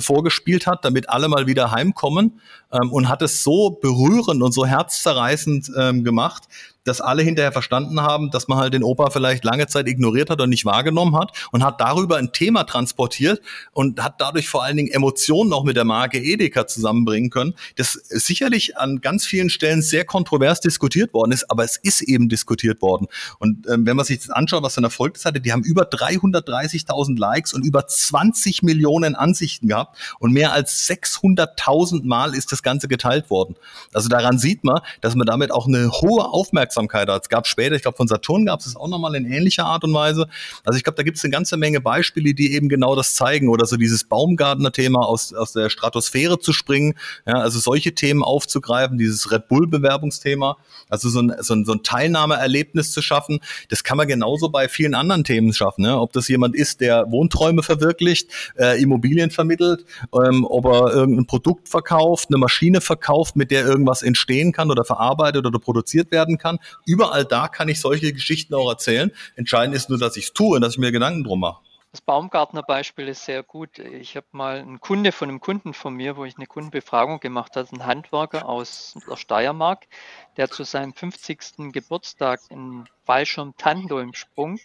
vorgespielt hat, damit alle mal wieder heimkommen ähm, und hat es so berührend und so herzzerreißend ähm, gemacht, dass alle hinterher verstanden haben, dass man halt den Opa vielleicht lange Zeit ignoriert hat und nicht wahrgenommen hat und hat darüber ein Thema transportiert und hat dadurch vor allen Dingen Emotionen auch mit der Marke Edeka zusammenbringen können, das sicherlich an ganz vielen Stellen sehr kontrovers diskutiert worden ist, aber es ist eben diskutiert worden. Und ähm, wenn man sich das anschaut, was dann Erfolg das hatte, die haben über 330.000 Likes und über 20 Millionen Ansichten gehabt und mehr als 600.000 Mal ist das Ganze geteilt worden. Also daran sieht man, dass man damit auch eine hohe Aufmerksamkeit hat. Es gab später, ich glaube von Saturn gab es auch nochmal in ähnlicher Art und Weise. Also ich glaube, da gibt es eine ganze Menge Beispiele, die eben genau das zeigen oder so dieses Baumgartner-Thema aus, aus der Stratosphäre zu springen, ja, also solche Themen aufzugreifen, dieses Red Bull-Bewerbungsthema, also so ein, so, ein, so ein Teilnahmeerlebnis zu schaffen, das kann man genauso bei vielen anderen Themen schaffen. Ja. Ob das jemand ist, der Wohnträume verwirklicht, äh, Immobilien vermittelt, ähm, ob er irgendein Produkt verkauft, eine Maschine verkauft, mit der irgendwas entstehen kann oder verarbeitet oder produziert werden kann. Überall da kann ich solche Geschichten auch erzählen. Entscheidend ist nur, dass ich es tue und dass ich mir Gedanken drum mache. Das Baumgartner-Beispiel ist sehr gut. Ich habe mal einen Kunde von einem Kunden von mir, wo ich eine Kundenbefragung gemacht habe, ein Handwerker aus der Steiermark, der zu seinem 50. Geburtstag einen Fallschirm Tandem-Sprung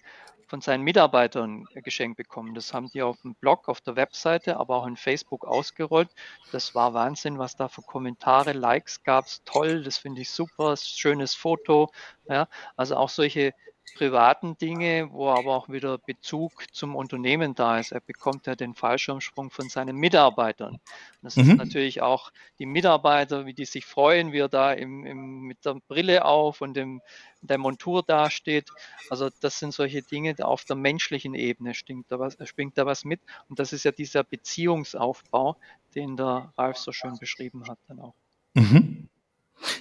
von seinen Mitarbeitern geschenkt bekommen. Das haben die auf dem Blog, auf der Webseite, aber auch in Facebook ausgerollt. Das war Wahnsinn, was da für Kommentare, Likes gab es. Toll, das finde ich super, schönes Foto. Ja, also auch solche privaten Dinge, wo aber auch wieder Bezug zum Unternehmen da ist. Er bekommt ja den Fallschirmsprung von seinen Mitarbeitern. Das mhm. ist natürlich auch die Mitarbeiter, wie die sich freuen, wie er da im, im, mit der Brille auf und dem, der Montur dasteht. Also das sind solche Dinge auf der menschlichen Ebene stinkt da was, springt da was mit. Und das ist ja dieser Beziehungsaufbau, den der Ralf so schön beschrieben hat dann auch. Mhm.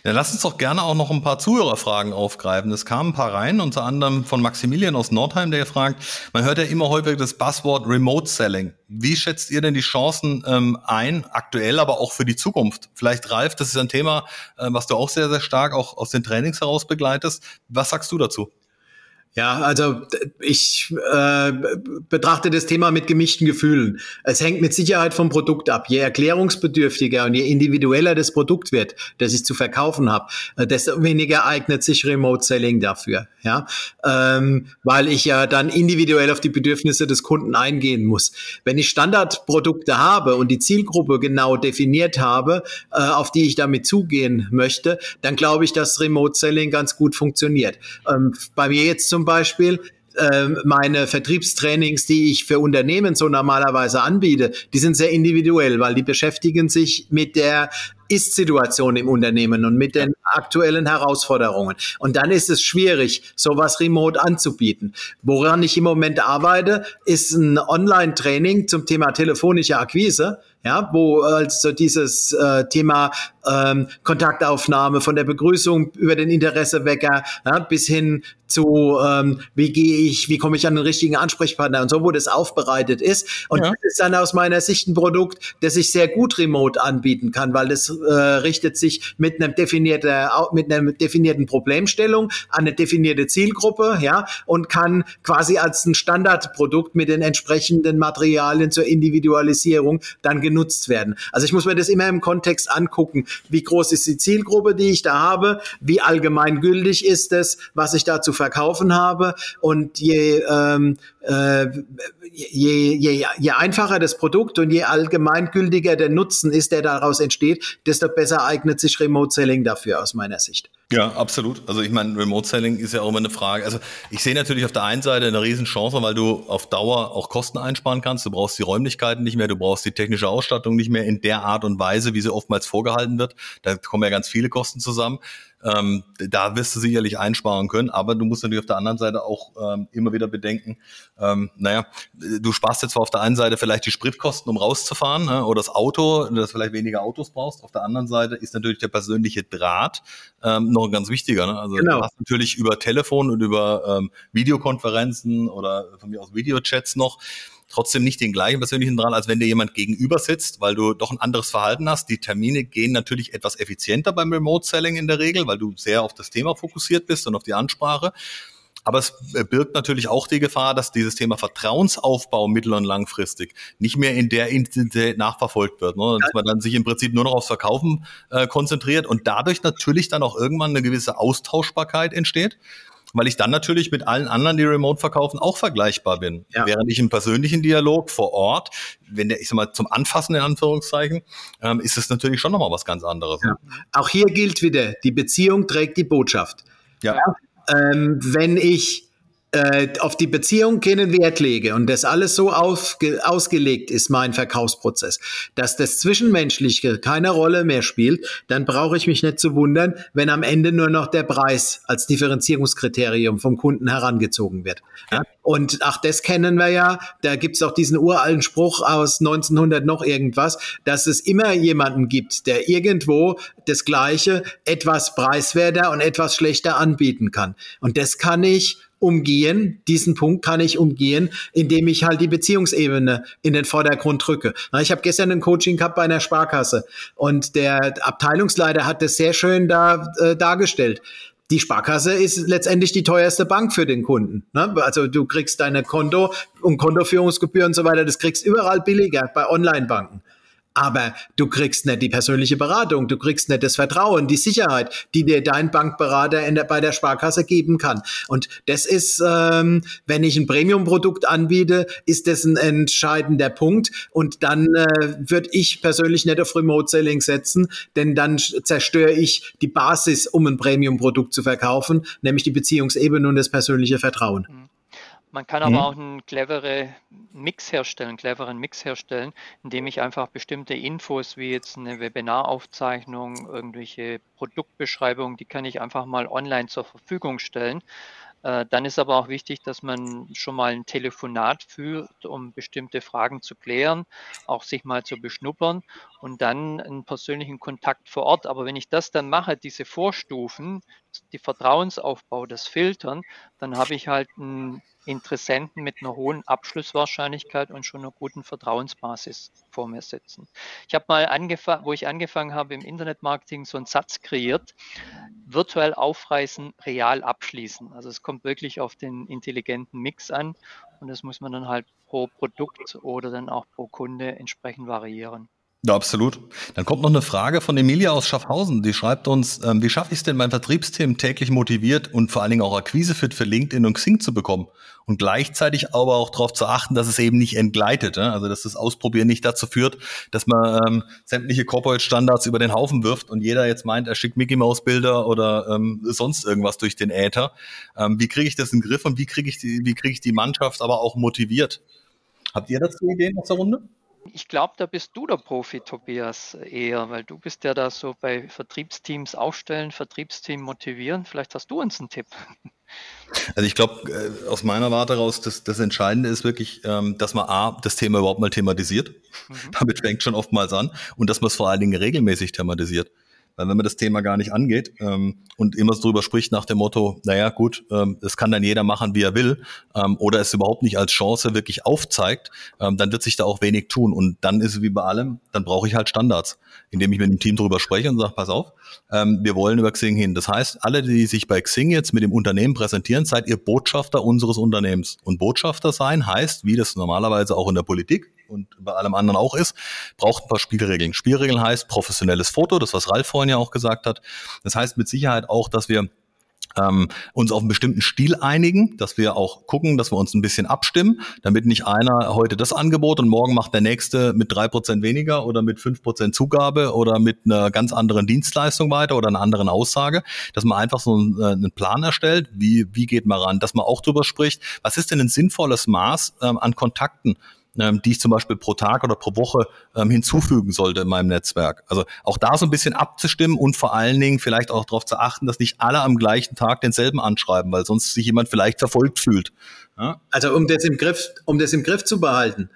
Ja, lass uns doch gerne auch noch ein paar Zuhörerfragen aufgreifen. Es kamen ein paar rein, unter anderem von Maximilian aus Nordheim, der fragt, man hört ja immer häufig das Buzzword Remote Selling. Wie schätzt ihr denn die Chancen ähm, ein, aktuell, aber auch für die Zukunft? Vielleicht, Ralf, das ist ein Thema, äh, was du auch sehr, sehr stark auch aus den Trainings heraus begleitest. Was sagst du dazu? Ja, also ich äh, betrachte das Thema mit gemischten Gefühlen. Es hängt mit Sicherheit vom Produkt ab. Je erklärungsbedürftiger und je individueller das Produkt wird, das ich zu verkaufen habe, äh, desto weniger eignet sich Remote Selling dafür. Ja, ähm, weil ich ja dann individuell auf die Bedürfnisse des Kunden eingehen muss. Wenn ich Standardprodukte habe und die Zielgruppe genau definiert habe, äh, auf die ich damit zugehen möchte, dann glaube ich, dass Remote Selling ganz gut funktioniert. Ähm, bei mir jetzt zum Beispiel ähm, meine Vertriebstrainings, die ich für Unternehmen so normalerweise anbiete, die sind sehr individuell, weil die beschäftigen sich mit der ist-Situation im Unternehmen und mit den aktuellen Herausforderungen. Und dann ist es schwierig, sowas remote anzubieten. Woran ich im Moment arbeite, ist ein Online-Training zum Thema telefonische Akquise ja, wo also dieses äh, Thema ähm, Kontaktaufnahme von der Begrüßung über den Interessewecker ja, bis hin zu ähm, wie gehe ich, wie komme ich an den richtigen Ansprechpartner und so, wo das aufbereitet ist. Und ja. das ist dann aus meiner Sicht ein Produkt, das ich sehr gut remote anbieten kann, weil das äh, richtet sich mit einem definierten, mit einer definierten Problemstellung an eine definierte Zielgruppe, ja, und kann quasi als ein Standardprodukt mit den entsprechenden Materialien zur Individualisierung dann genutzt werden. Also ich muss mir das immer im Kontext angucken. Wie groß ist die Zielgruppe, die ich da habe? Wie allgemeingültig ist es, was ich da zu verkaufen habe? Und je, ähm, äh, je, je, je einfacher das Produkt und je allgemeingültiger der Nutzen ist, der daraus entsteht, desto besser eignet sich Remote Selling dafür aus meiner Sicht. Ja, absolut. Also ich meine, Remote Selling ist ja auch immer eine Frage. Also ich sehe natürlich auf der einen Seite eine Riesenchance, weil du auf Dauer auch Kosten einsparen kannst. Du brauchst die Räumlichkeiten nicht mehr, du brauchst die technische Ausstattung nicht mehr in der Art und Weise, wie sie oftmals vorgehalten wird. Da kommen ja ganz viele Kosten zusammen. Ähm, da wirst du sicherlich einsparen können, aber du musst natürlich auf der anderen Seite auch ähm, immer wieder bedenken, ähm, naja, du sparst jetzt zwar auf der einen Seite vielleicht die Spritkosten, um rauszufahren, ne, oder das Auto, dass du vielleicht weniger Autos brauchst. Auf der anderen Seite ist natürlich der persönliche Draht ähm, noch ein ganz wichtiger. Ne? Also genau. du hast natürlich über Telefon und über ähm, Videokonferenzen oder von mir aus Videochats noch trotzdem nicht den gleichen persönlichen Draht, als wenn dir jemand gegenüber sitzt, weil du doch ein anderes Verhalten hast. Die Termine gehen natürlich etwas effizienter beim Remote Selling in der Regel, weil du sehr auf das Thema fokussiert bist und auf die Ansprache. Aber es äh, birgt natürlich auch die Gefahr, dass dieses Thema Vertrauensaufbau mittel- und langfristig nicht mehr in der Intensität nachverfolgt wird. Ne? Dass man dann sich im Prinzip nur noch aufs Verkaufen äh, konzentriert und dadurch natürlich dann auch irgendwann eine gewisse Austauschbarkeit entsteht weil ich dann natürlich mit allen anderen, die remote verkaufen, auch vergleichbar bin. Ja. Während ich im persönlichen Dialog vor Ort, wenn der, ich sag mal, zum Anfassen in Anführungszeichen, ähm, ist es natürlich schon nochmal was ganz anderes. Ja. Auch hier gilt wieder, die Beziehung trägt die Botschaft. Ja. Ähm, wenn ich auf die Beziehung keinen Wert lege und das alles so aufge ausgelegt ist, mein Verkaufsprozess, dass das Zwischenmenschliche keine Rolle mehr spielt, dann brauche ich mich nicht zu wundern, wenn am Ende nur noch der Preis als Differenzierungskriterium vom Kunden herangezogen wird. Ja? Und ach, das kennen wir ja, da gibt's auch diesen uralten Spruch aus 1900 noch irgendwas, dass es immer jemanden gibt, der irgendwo das Gleiche etwas preiswerter und etwas schlechter anbieten kann. Und das kann ich umgehen, diesen Punkt kann ich umgehen, indem ich halt die Beziehungsebene in den Vordergrund drücke. Ich habe gestern ein Coaching gehabt bei einer Sparkasse und der Abteilungsleiter hat das sehr schön da äh, dargestellt die Sparkasse ist letztendlich die teuerste Bank für den Kunden. Ne? Also du kriegst deine Konto und Kontoführungsgebühren und so weiter, das kriegst überall billiger bei Online-Banken. Aber du kriegst nicht die persönliche Beratung, du kriegst nicht das Vertrauen, die Sicherheit, die dir dein Bankberater in der, bei der Sparkasse geben kann. Und das ist, ähm, wenn ich ein Premium-Produkt anbiete, ist das ein entscheidender Punkt. Und dann äh, würde ich persönlich nicht auf Remote-Selling setzen, denn dann zerstöre ich die Basis, um ein Premium-Produkt zu verkaufen, nämlich die Beziehungsebene und das persönliche Vertrauen. Mhm. Man kann aber mhm. auch einen clevere Mix herstellen, einen cleveren Mix herstellen, indem ich einfach bestimmte Infos wie jetzt eine Webinaraufzeichnung, irgendwelche Produktbeschreibungen, die kann ich einfach mal online zur Verfügung stellen. Äh, dann ist aber auch wichtig, dass man schon mal ein Telefonat führt, um bestimmte Fragen zu klären, auch sich mal zu beschnuppern und dann einen persönlichen Kontakt vor Ort. Aber wenn ich das dann mache, diese Vorstufen, die Vertrauensaufbau, das Filtern, dann habe ich halt einen Interessenten mit einer hohen Abschlusswahrscheinlichkeit und schon einer guten Vertrauensbasis vor mir sitzen. Ich habe mal angefangen, wo ich angefangen habe im Internetmarketing, so einen Satz kreiert, virtuell aufreißen, real abschließen. Also es kommt wirklich auf den intelligenten Mix an und das muss man dann halt pro Produkt oder dann auch pro Kunde entsprechend variieren. Ja, absolut. Dann kommt noch eine Frage von Emilia aus Schaffhausen. Die schreibt uns, ähm, wie schaffe ich es denn, mein Vertriebsteam täglich motiviert und vor allen Dingen auch Akquisefit für LinkedIn und Xing zu bekommen? Und gleichzeitig aber auch darauf zu achten, dass es eben nicht entgleitet. Ne? Also, dass das Ausprobieren nicht dazu führt, dass man ähm, sämtliche Corporate-Standards über den Haufen wirft und jeder jetzt meint, er schickt Mickey Mouse-Bilder oder ähm, sonst irgendwas durch den Äther. Ähm, wie kriege ich das in den Griff und wie kriege ich, die, wie kriege ich die Mannschaft aber auch motiviert? Habt ihr dazu Ideen aus der Runde? Ich glaube, da bist du der Profi, Tobias, eher, weil du bist ja da so bei Vertriebsteams aufstellen, Vertriebsteam motivieren. Vielleicht hast du uns einen Tipp. Also ich glaube, äh, aus meiner Warte raus, das, das Entscheidende ist wirklich, ähm, dass man A, das Thema überhaupt mal thematisiert. Mhm. Damit fängt schon oftmals an. Und dass man es vor allen Dingen regelmäßig thematisiert. Weil wenn man das Thema gar nicht angeht ähm, und immer so drüber spricht nach dem Motto, naja gut, ähm, das kann dann jeder machen, wie er will, ähm, oder es überhaupt nicht als Chance wirklich aufzeigt, ähm, dann wird sich da auch wenig tun. Und dann ist es wie bei allem, dann brauche ich halt Standards, indem ich mit dem Team drüber spreche und sage, pass auf, ähm, wir wollen über Xing hin. Das heißt, alle, die sich bei Xing jetzt mit dem Unternehmen präsentieren, seid ihr Botschafter unseres Unternehmens. Und Botschafter sein heißt, wie das normalerweise auch in der Politik und bei allem anderen auch ist, braucht ein paar Spielregeln. Spielregeln heißt professionelles Foto, das was Ralf vorhin ja auch gesagt hat. Das heißt mit Sicherheit auch, dass wir ähm, uns auf einen bestimmten Stil einigen, dass wir auch gucken, dass wir uns ein bisschen abstimmen, damit nicht einer heute das Angebot und morgen macht der nächste mit drei Prozent weniger oder mit fünf Prozent Zugabe oder mit einer ganz anderen Dienstleistung weiter oder einer anderen Aussage, dass man einfach so einen, äh, einen Plan erstellt, wie, wie geht man ran, dass man auch drüber spricht, was ist denn ein sinnvolles Maß ähm, an Kontakten, ähm, die ich zum Beispiel pro Tag oder pro Woche ähm, hinzufügen sollte in meinem Netzwerk. Also auch da so ein bisschen abzustimmen und vor allen Dingen vielleicht auch darauf zu achten, dass nicht alle am gleichen Tag denselben anschreiben, weil sonst sich jemand vielleicht verfolgt fühlt. Ja? Also um das im Griff, um das im Griff zu behalten,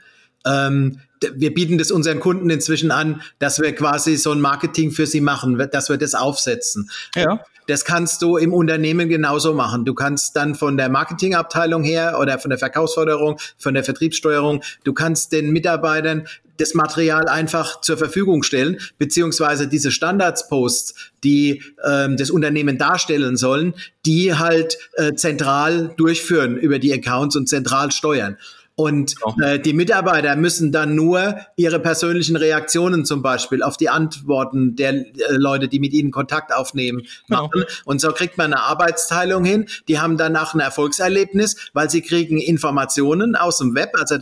ähm, wir bieten das unseren Kunden inzwischen an, dass wir quasi so ein Marketing für sie machen, dass wir das aufsetzen. Ja. Das kannst du im Unternehmen genauso machen. Du kannst dann von der Marketingabteilung her oder von der Verkaufsförderung, von der Vertriebssteuerung, du kannst den Mitarbeitern das Material einfach zur Verfügung stellen, beziehungsweise diese Standardsposts, die ähm, das Unternehmen darstellen sollen, die halt äh, zentral durchführen über die Accounts und zentral steuern. Und äh, die Mitarbeiter müssen dann nur ihre persönlichen Reaktionen zum Beispiel auf die Antworten der äh, Leute, die mit ihnen Kontakt aufnehmen, genau. machen. Genau. Und so kriegt man eine Arbeitsteilung hin. Die haben danach ein Erfolgserlebnis, weil sie kriegen Informationen aus dem Web, also äh,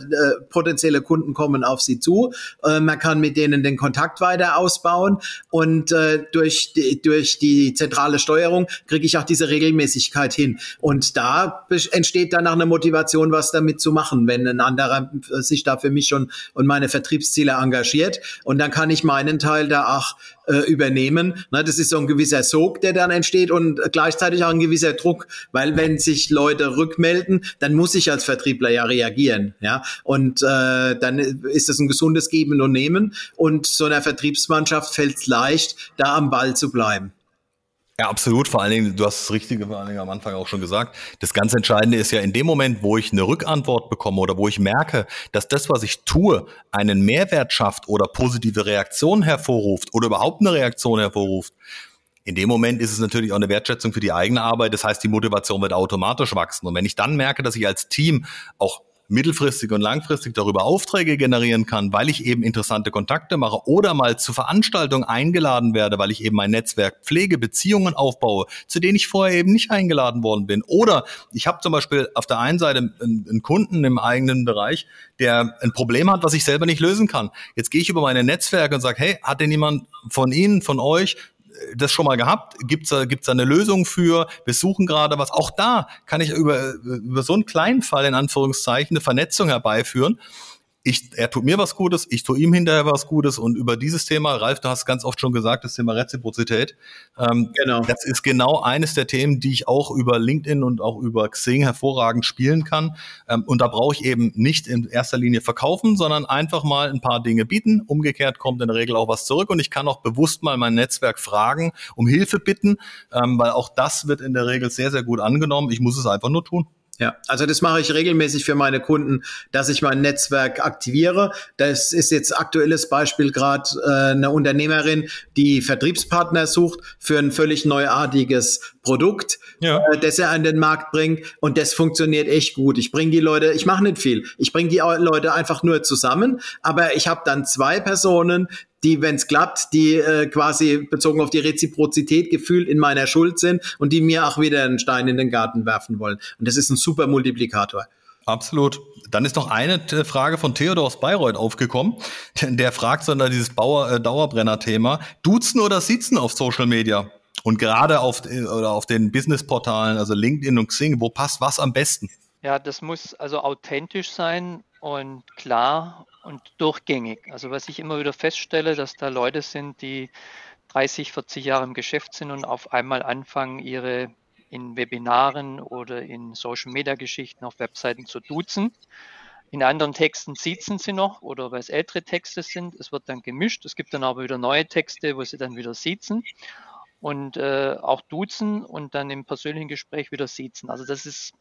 potenzielle Kunden kommen auf sie zu. Äh, man kann mit denen den Kontakt weiter ausbauen und äh, durch, die, durch die zentrale Steuerung kriege ich auch diese Regelmäßigkeit hin. Und da entsteht dann auch eine Motivation, was damit zu machen, wenn ein anderer sich da für mich schon und meine Vertriebsziele engagiert. Und dann kann ich meinen Teil da auch äh, übernehmen. Na, das ist so ein gewisser Sog, der dann entsteht und gleichzeitig auch ein gewisser Druck, weil wenn sich Leute rückmelden, dann muss ich als Vertriebler ja reagieren. Ja, und äh, dann ist es ein gesundes Geben und Nehmen und so einer Vertriebsmannschaft fällt es leicht, da am Ball zu bleiben. Ja, absolut. Vor allen Dingen, du hast das Richtige vor allen Dingen am Anfang auch schon gesagt. Das ganz Entscheidende ist ja in dem Moment, wo ich eine Rückantwort bekomme oder wo ich merke, dass das, was ich tue, einen Mehrwert schafft oder positive Reaktionen hervorruft oder überhaupt eine Reaktion hervorruft. In dem Moment ist es natürlich auch eine Wertschätzung für die eigene Arbeit. Das heißt, die Motivation wird automatisch wachsen. Und wenn ich dann merke, dass ich als Team auch mittelfristig und langfristig darüber Aufträge generieren kann, weil ich eben interessante Kontakte mache oder mal zu Veranstaltungen eingeladen werde, weil ich eben mein Netzwerk pflege, Beziehungen aufbaue, zu denen ich vorher eben nicht eingeladen worden bin. Oder ich habe zum Beispiel auf der einen Seite einen Kunden im eigenen Bereich, der ein Problem hat, was ich selber nicht lösen kann. Jetzt gehe ich über meine Netzwerke und sage, hey, hat denn jemand von Ihnen, von euch das schon mal gehabt? Gibt es gibt's da eine Lösung für? Wir suchen gerade was. Auch da kann ich über, über so einen kleinen Fall in Anführungszeichen eine Vernetzung herbeiführen ich, er tut mir was Gutes, ich tue ihm hinterher was Gutes und über dieses Thema, Ralf, du hast ganz oft schon gesagt, das Thema Reziprozität. Ähm, genau. Das ist genau eines der Themen, die ich auch über LinkedIn und auch über Xing hervorragend spielen kann. Ähm, und da brauche ich eben nicht in erster Linie verkaufen, sondern einfach mal ein paar Dinge bieten. Umgekehrt kommt in der Regel auch was zurück und ich kann auch bewusst mal mein Netzwerk fragen, um Hilfe bitten, ähm, weil auch das wird in der Regel sehr, sehr gut angenommen. Ich muss es einfach nur tun. Ja, also das mache ich regelmäßig für meine Kunden, dass ich mein Netzwerk aktiviere. Das ist jetzt aktuelles Beispiel gerade äh, eine Unternehmerin, die Vertriebspartner sucht für ein völlig neuartiges Produkt, ja. äh, das er an den Markt bringt und das funktioniert echt gut. Ich bringe die Leute, ich mache nicht viel, ich bringe die Leute einfach nur zusammen, aber ich habe dann zwei Personen, die, wenn es klappt, die äh, quasi bezogen auf die Reziprozität gefühlt in meiner Schuld sind und die mir auch wieder einen Stein in den Garten werfen wollen. Und das ist ein super Multiplikator. Absolut. Dann ist noch eine Frage von Theodor aus Bayreuth aufgekommen. Der fragt sondern dieses Bauer, äh, Dauerbrenner-Thema. Duzen oder sitzen auf Social Media? Und gerade auf, äh, oder auf den Businessportalen, also LinkedIn und Xing, wo passt was am besten? Ja, das muss also authentisch sein und klar und durchgängig. Also was ich immer wieder feststelle, dass da Leute sind, die 30, 40 Jahre im Geschäft sind und auf einmal anfangen, ihre in Webinaren oder in Social Media Geschichten auf Webseiten zu duzen. In anderen Texten siezen sie noch oder weil es ältere Texte sind. Es wird dann gemischt. Es gibt dann aber wieder neue Texte, wo sie dann wieder siezen und äh, auch duzen und dann im persönlichen Gespräch wieder siezen. Also das ist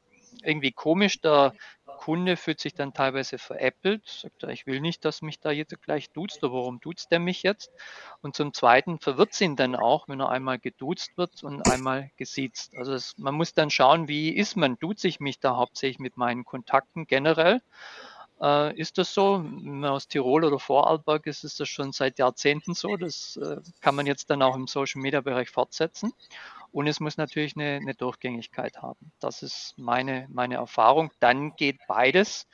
irgendwie komisch. Der Kunde fühlt sich dann teilweise veräppelt, sagt er, ich will nicht, dass mich da jetzt gleich duzt, oder warum duzt der mich jetzt? Und zum Zweiten verwirrt es ihn dann auch, wenn er einmal geduzt wird und einmal gesiezt. Also es, man muss dann schauen, wie ist man? Duze ich mich da hauptsächlich mit meinen Kontakten generell? Äh, ist das so? Aus Tirol oder Vorarlberg ist es das schon seit Jahrzehnten so. Das äh, kann man jetzt dann auch im Social Media Bereich fortsetzen. Und es muss natürlich eine, eine Durchgängigkeit haben. Das ist meine, meine Erfahrung. Dann geht beides.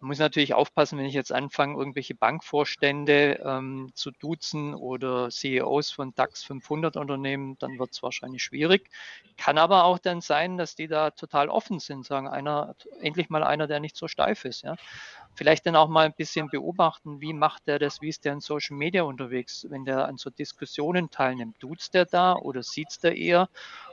Man muss natürlich aufpassen, wenn ich jetzt anfange, irgendwelche Bankvorstände ähm, zu duzen oder CEOs von DAX 500 Unternehmen, dann wird es wahrscheinlich schwierig. Kann aber auch dann sein, dass die da total offen sind, sagen einer, endlich mal einer, der nicht so steif ist. Ja? Vielleicht dann auch mal ein bisschen beobachten, wie macht der das, wie ist der in Social Media unterwegs, wenn der an so Diskussionen teilnimmt, tut's der da oder sieht's der eher?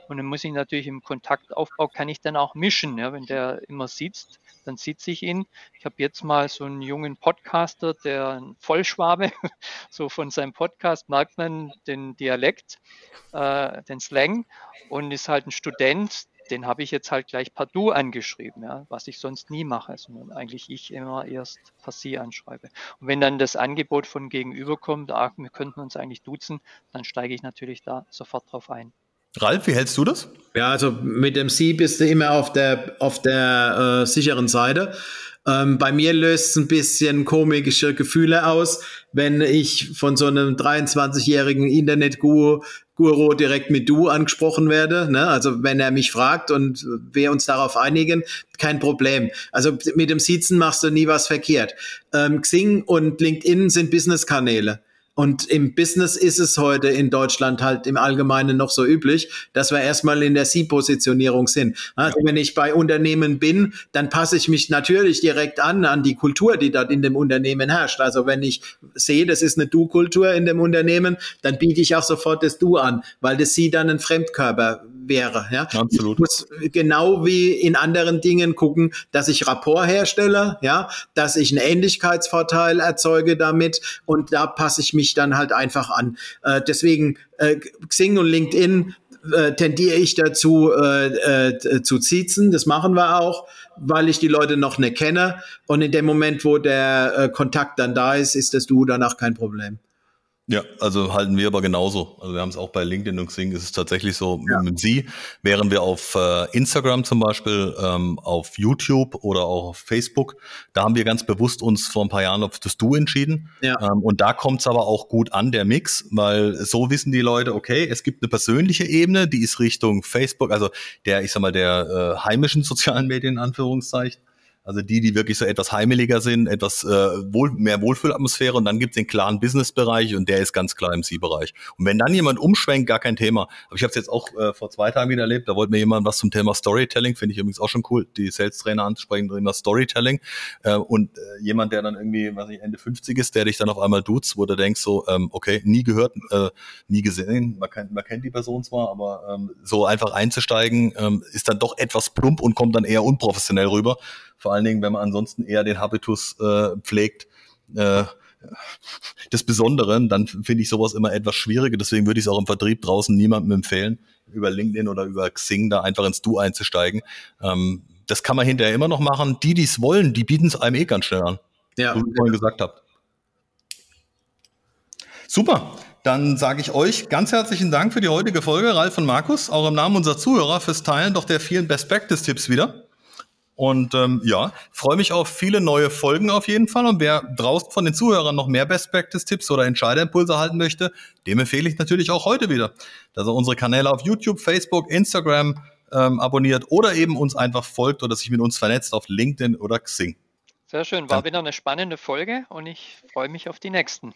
Und dann muss ich natürlich im Kontaktaufbau, kann ich dann auch mischen. Ja, wenn der immer sitzt, dann sitze ich ihn. Ich habe jetzt mal so einen jungen Podcaster, der ein Vollschwabe, so von seinem Podcast merkt man den Dialekt, äh, den Slang und ist halt ein Student, den habe ich jetzt halt gleich per Du angeschrieben, ja, was ich sonst nie mache, sondern eigentlich ich immer erst per Sie anschreibe. Und wenn dann das Angebot von gegenüber kommt, ach, wir könnten uns eigentlich duzen, dann steige ich natürlich da sofort drauf ein. Ralf, wie hältst du das? Ja, also mit dem Sie bist du immer auf der, auf der äh, sicheren Seite. Ähm, bei mir löst es ein bisschen komische Gefühle aus, wenn ich von so einem 23-jährigen Internet-Guru Guru direkt mit du angesprochen werde. Ne? Also wenn er mich fragt und wir uns darauf einigen, kein Problem. Also mit dem Sitzen machst du nie was verkehrt. Ähm, Xing und LinkedIn sind Business-Kanäle. Und im Business ist es heute in Deutschland halt im Allgemeinen noch so üblich, dass wir erstmal in der Sie-Positionierung sind. Also wenn ich bei Unternehmen bin, dann passe ich mich natürlich direkt an, an die Kultur, die dort in dem Unternehmen herrscht. Also wenn ich sehe, das ist eine Du-Kultur in dem Unternehmen, dann biete ich auch sofort das Du an, weil das Sie dann ein Fremdkörper wäre. Ja? Absolut. Ich muss genau wie in anderen Dingen gucken, dass ich Rapport herstelle, ja, dass ich einen Ähnlichkeitsvorteil erzeuge damit und da passe ich mich dann halt einfach an. Äh, deswegen äh, Xing und LinkedIn äh, tendiere ich dazu äh, äh, zu ziezen. Das machen wir auch, weil ich die Leute noch nicht kenne. Und in dem Moment, wo der äh, Kontakt dann da ist, ist das Du danach kein Problem. Ja, also halten wir aber genauso. Also wir haben es auch bei LinkedIn und Xing ist es tatsächlich so ja. mit Sie, während wir auf äh, Instagram zum Beispiel, ähm, auf YouTube oder auch auf Facebook, da haben wir ganz bewusst uns vor ein paar Jahren auf das Du entschieden. Ja. Ähm, und da kommt es aber auch gut an, der Mix, weil so wissen die Leute, okay, es gibt eine persönliche Ebene, die ist Richtung Facebook, also der, ich sag mal, der äh, heimischen sozialen Medien in Anführungszeichen. Also die, die wirklich so etwas heimeliger sind, etwas äh, wohl, mehr Wohlfühlatmosphäre und dann gibt es den klaren Business-Bereich und der ist ganz klar im Sie-Bereich. Und wenn dann jemand umschwenkt, gar kein Thema. Aber ich habe es jetzt auch äh, vor zwei Tagen wieder erlebt, da wollte mir jemand was zum Thema Storytelling, finde ich übrigens auch schon cool, die Sales-Trainer ansprechen, Thema Storytelling. Äh, und äh, jemand, der dann irgendwie, was ich, Ende 50 ist, der dich dann auf einmal duzt, wo du denkst so, ähm, okay, nie gehört, äh, nie gesehen, man, kennt, man kennt die Person zwar, aber ähm, so einfach einzusteigen, ähm, ist dann doch etwas plump und kommt dann eher unprofessionell rüber. Vor allen Dingen, wenn man ansonsten eher den Habitus äh, pflegt, äh, des Besonderen, dann finde ich sowas immer etwas schwieriger. Deswegen würde ich es auch im Vertrieb draußen niemandem empfehlen, über LinkedIn oder über Xing da einfach ins Du einzusteigen. Ähm, das kann man hinterher immer noch machen. Die, die es wollen, die bieten es einem eh ganz schnell an. Ja. So wie ich vorhin gesagt habe. Super. Dann sage ich euch ganz herzlichen Dank für die heutige Folge, Ralf und Markus, auch im Namen unserer Zuhörer fürs Teilen doch der vielen Best Practice Tipps wieder. Und ähm, ja, freue mich auf viele neue Folgen auf jeden Fall. Und wer draußen von den Zuhörern noch mehr Best Practice Tipps oder Entscheiderimpulse erhalten möchte, dem empfehle ich natürlich auch heute wieder, dass er unsere Kanäle auf YouTube, Facebook, Instagram ähm, abonniert oder eben uns einfach folgt oder sich mit uns vernetzt auf LinkedIn oder Xing. Sehr schön, war wieder eine spannende Folge und ich freue mich auf die nächsten.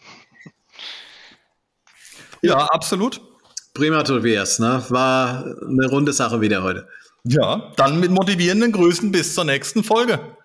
Ja, absolut. Prima, Tobias. Ne? War eine runde Sache wieder heute. Ja, dann mit motivierenden Grüßen bis zur nächsten Folge.